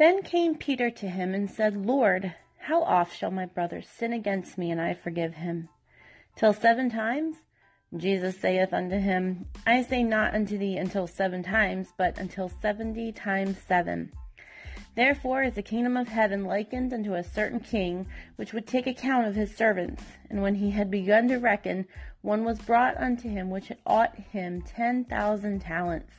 Then came Peter to him and said, Lord, how oft shall my brother sin against me, and I forgive him? Till seven times? Jesus saith unto him, I say not unto thee until seven times, but until seventy times seven. Therefore is the kingdom of heaven likened unto a certain king, which would take account of his servants. And when he had begun to reckon, one was brought unto him which had ought him ten thousand talents.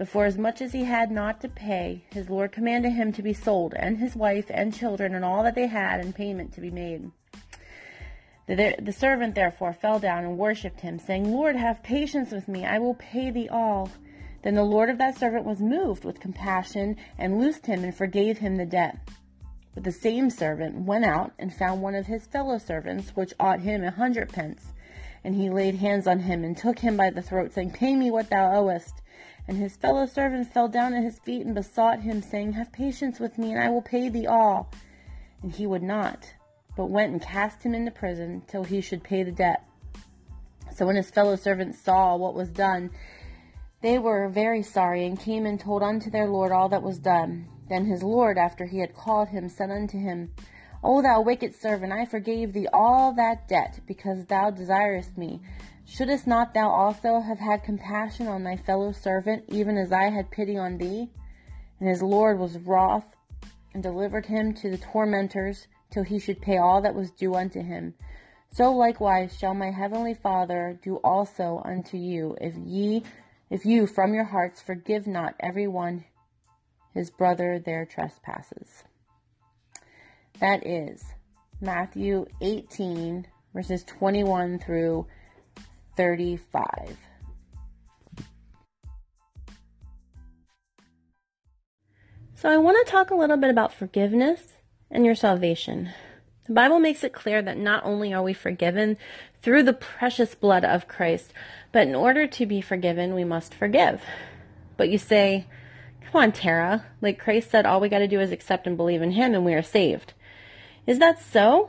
Before as much as he had not to pay, his Lord commanded him to be sold, and his wife and children, and all that they had, and payment to be made. The, the servant therefore fell down and worshipped him, saying, Lord, have patience with me, I will pay thee all. Then the Lord of that servant was moved with compassion, and loosed him, and forgave him the debt. But the same servant went out and found one of his fellow servants, which ought him a hundred pence. And he laid hands on him, and took him by the throat, saying, Pay me what thou owest. And his fellow servant fell down at his feet and besought him, saying, Have patience with me, and I will pay thee all. And he would not, but went and cast him into prison till he should pay the debt. So when his fellow servants saw what was done, they were very sorry, and came and told unto their Lord all that was done. Then his Lord, after he had called him, said unto him, O thou wicked servant, I forgave thee all that debt, because thou desirest me. Shouldest not thou also have had compassion on thy fellow servant, even as I had pity on thee? And his Lord was wroth, and delivered him to the tormentors, till he should pay all that was due unto him. So likewise shall my heavenly Father do also unto you, if ye, if you from your hearts forgive not every one his brother their trespasses. That is Matthew 18, verses 21 through 35. So, I want to talk a little bit about forgiveness and your salvation. The Bible makes it clear that not only are we forgiven through the precious blood of Christ, but in order to be forgiven, we must forgive. But you say, Come on, Tara. Like Christ said, all we got to do is accept and believe in Him and we are saved. Is that so?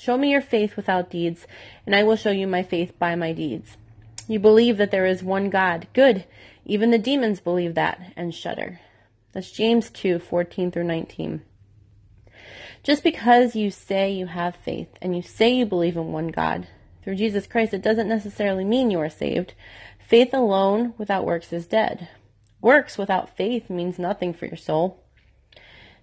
Show me your faith without deeds, and I will show you my faith by my deeds. You believe that there is one God. Good. Even the demons believe that and shudder. That's James 2 14 through 19. Just because you say you have faith and you say you believe in one God through Jesus Christ, it doesn't necessarily mean you are saved. Faith alone without works is dead. Works without faith means nothing for your soul.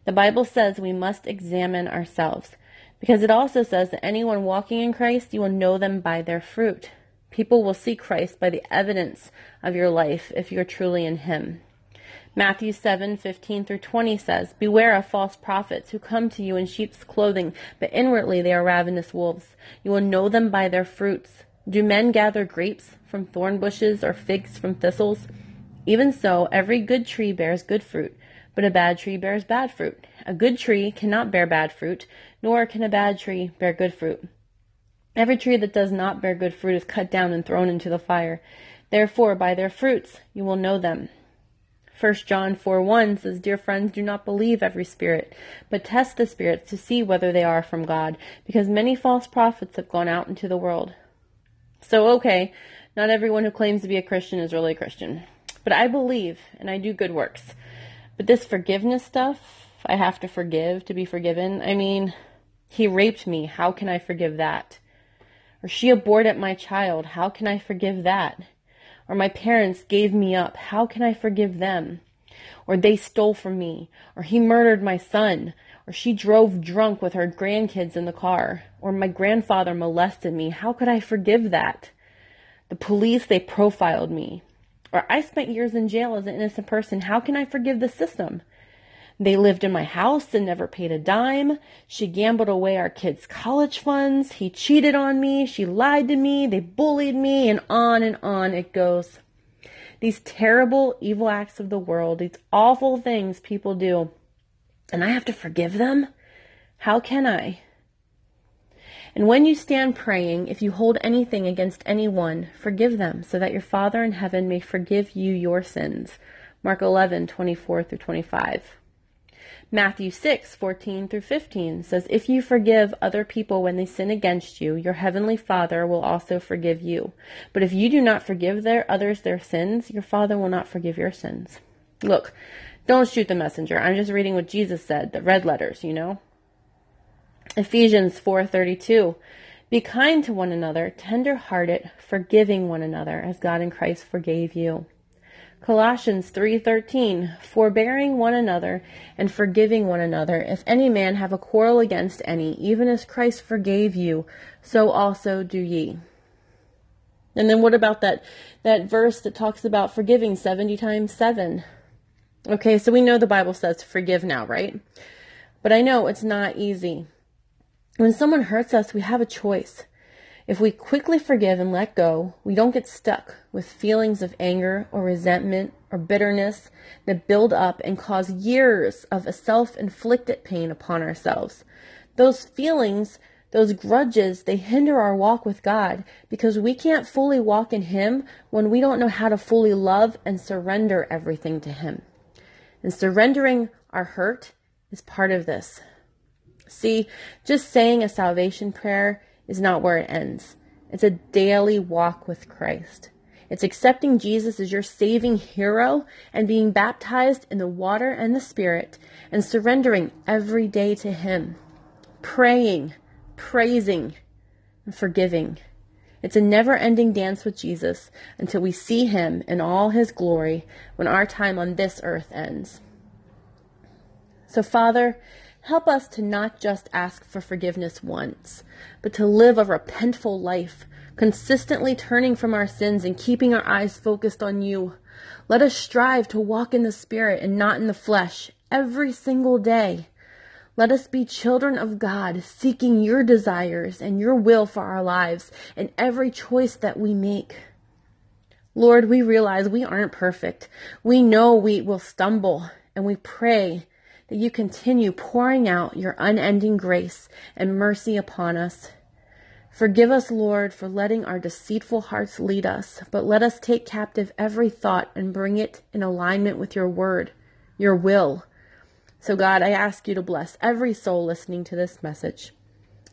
The Bible says we must examine ourselves. Because it also says that anyone walking in Christ, you will know them by their fruit. People will see Christ by the evidence of your life if you're truly in Him. Matthew 7, 15 through 20 says, Beware of false prophets who come to you in sheep's clothing, but inwardly they are ravenous wolves. You will know them by their fruits. Do men gather grapes from thorn bushes or figs from thistles? Even so, every good tree bears good fruit, but a bad tree bears bad fruit. A good tree cannot bear bad fruit, nor can a bad tree bear good fruit. Every tree that does not bear good fruit is cut down and thrown into the fire. Therefore, by their fruits you will know them. 1 John 4 1 says, Dear friends, do not believe every spirit, but test the spirits to see whether they are from God, because many false prophets have gone out into the world. So, okay, not everyone who claims to be a Christian is really a Christian. But I believe, and I do good works. But this forgiveness stuff, I have to forgive to be forgiven. I mean, he raped me. How can I forgive that? Or she aborted my child. How can I forgive that? Or my parents gave me up. How can I forgive them? Or they stole from me. Or he murdered my son. Or she drove drunk with her grandkids in the car. Or my grandfather molested me. How could I forgive that? The police, they profiled me. Or I spent years in jail as an innocent person. How can I forgive the system? They lived in my house and never paid a dime. She gambled away our kids' college funds. He cheated on me. She lied to me. They bullied me, and on and on it goes. These terrible, evil acts of the world, these awful things people do. And I have to forgive them? How can I? And when you stand praying, if you hold anything against anyone, forgive them, so that your Father in heaven may forgive you your sins. Mark 11, 24 through 25. Matthew 6, 14 through 15 says, If you forgive other people when they sin against you, your heavenly Father will also forgive you. But if you do not forgive their others their sins, your Father will not forgive your sins. Look, don't shoot the messenger. I'm just reading what Jesus said, the red letters, you know? Ephesians 4:32 Be kind to one another, tender-hearted, forgiving one another as God in Christ forgave you. Colossians 3:13 Forbearing one another and forgiving one another if any man have a quarrel against any even as Christ forgave you so also do ye. And then what about that that verse that talks about forgiving 70 times 7? Okay, so we know the Bible says forgive now, right? But I know it's not easy. When someone hurts us, we have a choice. If we quickly forgive and let go, we don't get stuck with feelings of anger or resentment or bitterness that build up and cause years of a self inflicted pain upon ourselves. Those feelings, those grudges, they hinder our walk with God because we can't fully walk in Him when we don't know how to fully love and surrender everything to Him. And surrendering our hurt is part of this. See, just saying a salvation prayer is not where it ends. It's a daily walk with Christ. It's accepting Jesus as your saving hero and being baptized in the water and the Spirit and surrendering every day to Him. Praying, praising, and forgiving. It's a never ending dance with Jesus until we see Him in all His glory when our time on this earth ends. So, Father, Help us to not just ask for forgiveness once, but to live a repentful life, consistently turning from our sins and keeping our eyes focused on you. Let us strive to walk in the Spirit and not in the flesh every single day. Let us be children of God, seeking your desires and your will for our lives in every choice that we make. Lord, we realize we aren't perfect. We know we will stumble, and we pray that you continue pouring out your unending grace and mercy upon us. Forgive us, Lord, for letting our deceitful hearts lead us, but let us take captive every thought and bring it in alignment with your word, your will. So, God, I ask you to bless every soul listening to this message,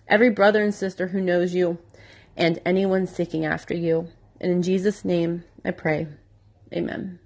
every brother and sister who knows you, and anyone seeking after you. And in Jesus' name, I pray. Amen.